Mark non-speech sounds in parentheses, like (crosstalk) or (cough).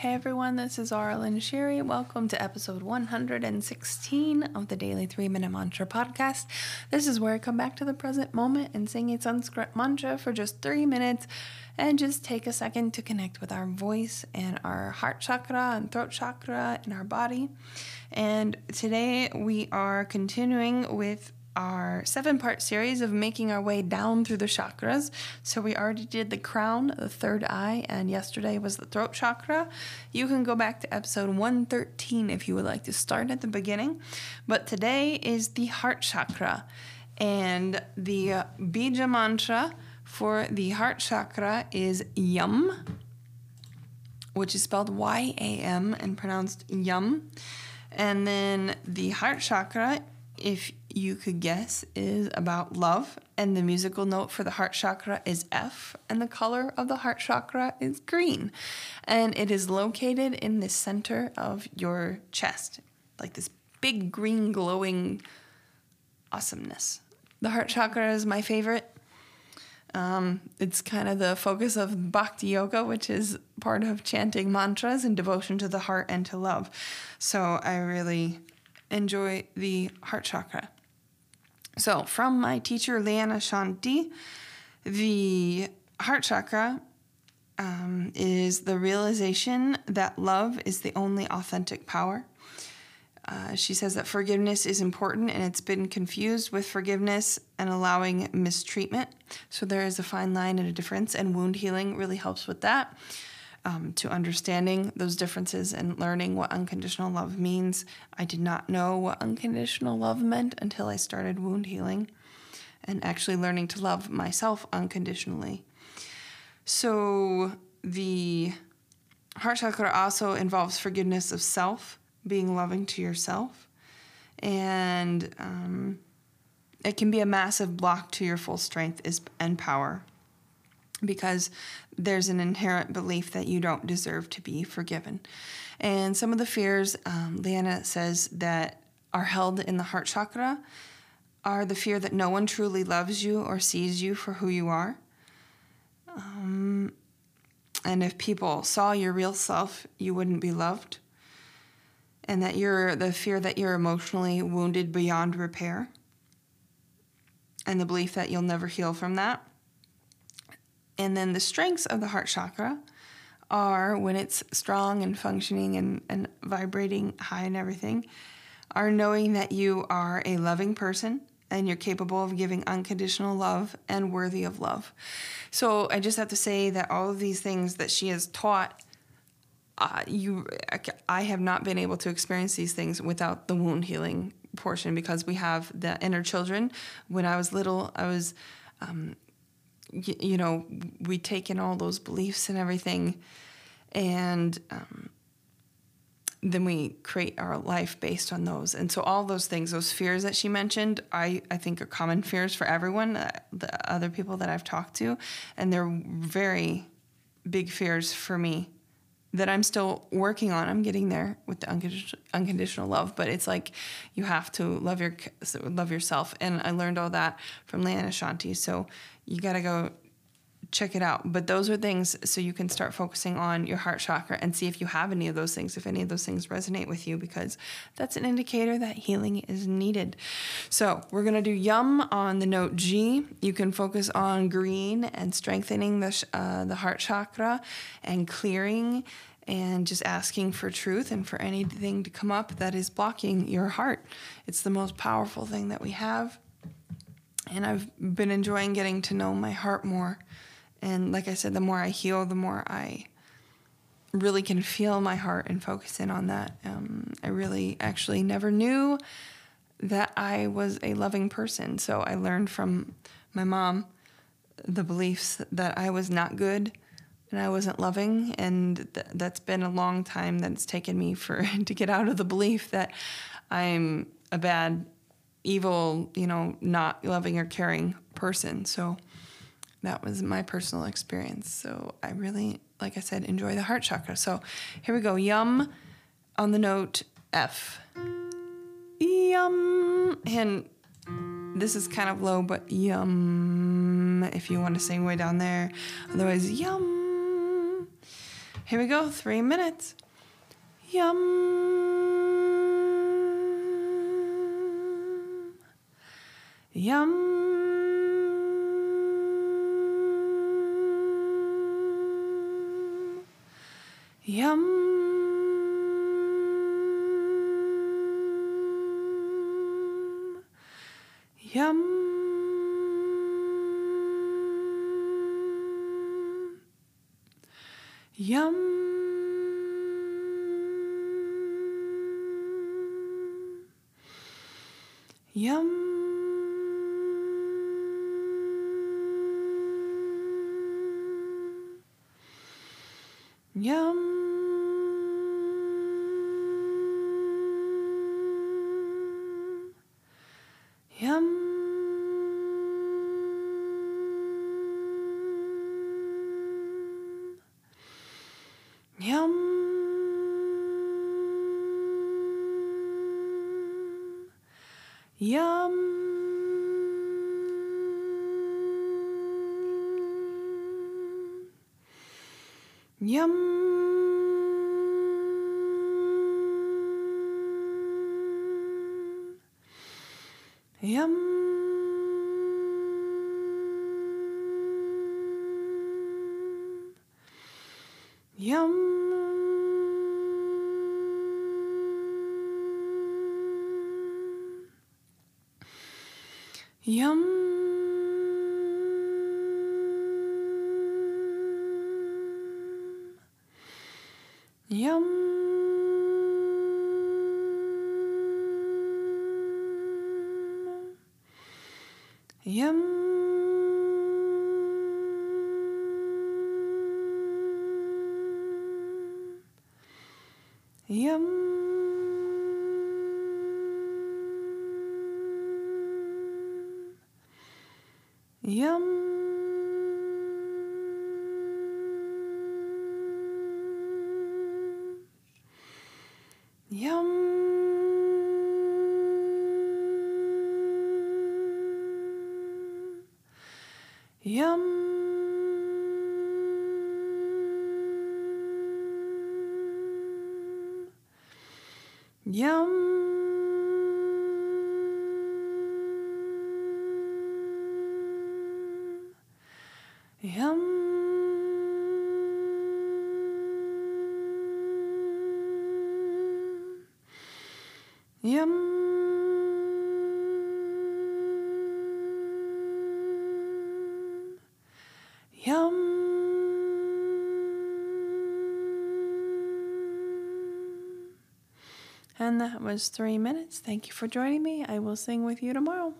Hey everyone, this is Aaralyn Shiri. Welcome to episode 116 of the Daily 3 Minute Mantra Podcast. This is where I come back to the present moment and sing a Sanskrit mantra for just three minutes and just take a second to connect with our voice and our heart chakra and throat chakra in our body. And today we are continuing with our seven part series of making our way down through the chakras. So, we already did the crown, the third eye, and yesterday was the throat chakra. You can go back to episode 113 if you would like to start at the beginning. But today is the heart chakra. And the uh, Bija mantra for the heart chakra is Yam, which is spelled Y A M and pronounced Yum. And then the heart chakra if you could guess, is about love. And the musical note for the heart chakra is F, and the color of the heart chakra is green. And it is located in the center of your chest, like this big green glowing awesomeness. The heart chakra is my favorite. Um, it's kind of the focus of bhakti yoga, which is part of chanting mantras and devotion to the heart and to love. So I really enjoy the heart chakra. So, from my teacher, Liana Shanti, the heart chakra um, is the realization that love is the only authentic power. Uh, she says that forgiveness is important and it's been confused with forgiveness and allowing mistreatment. So there is a fine line and a difference, and wound healing really helps with that um, to understanding those differences and learning what unconditional love means. I did not know what unconditional love meant until I started wound healing and actually learning to love myself unconditionally. So, the heart chakra also involves forgiveness of self, being loving to yourself, and um, it can be a massive block to your full strength and power because there's an inherent belief that you don't deserve to be forgiven. And some of the fears, um, Liana says, that are held in the heart chakra are the fear that no one truly loves you or sees you for who you are. Um, and if people saw your real self, you wouldn't be loved. And that you're the fear that you're emotionally wounded beyond repair. And the belief that you'll never heal from that. And then the strengths of the heart chakra are when it's strong and functioning and, and vibrating high and everything, are knowing that you are a loving person and you're capable of giving unconditional love and worthy of love. So I just have to say that all of these things that she has taught. Uh, you, I have not been able to experience these things without the wound healing portion because we have the inner children. When I was little, I was um, you, you know, we take in all those beliefs and everything, and um, then we create our life based on those. And so all those things, those fears that she mentioned, I, I think are common fears for everyone, uh, the other people that I've talked to, and they're very big fears for me that I'm still working on. I'm getting there with the unconditional, love, but it's like you have to love your love yourself. And I learned all that from Liana Shanti. So you got to go check it out. But those are things so you can start focusing on your heart chakra and see if you have any of those things, if any of those things resonate with you, because that's an indicator that healing is needed. So we're going to do yum on the note G. You can focus on green and strengthening the, uh, the heart chakra and clearing and just asking for truth and for anything to come up that is blocking your heart. It's the most powerful thing that we have. And I've been enjoying getting to know my heart more and like I said, the more I heal, the more I really can feel my heart and focus in on that. Um, I really actually never knew that I was a loving person. So I learned from my mom the beliefs that I was not good and I wasn't loving. And th- that's been a long time that it's taken me for (laughs) to get out of the belief that I'm a bad, evil, you know, not loving or caring person. So that was my personal experience. So I really, like I said, enjoy the heart chakra. So here we go. Yum on the note F. Yum. And this is kind of low, but yum if you want to sing way down there. Otherwise, yum. Here we go, three minutes. Yum. Yum. Yum. Yum. Yum. Yum. Yum. Yum. Yum. Yum. Yum. Yum. Yum. Yum. Yum. Yum. Yum. Yum. Yum. Yum. Yum. Yum. And that was three minutes. Thank you for joining me. I will sing with you tomorrow.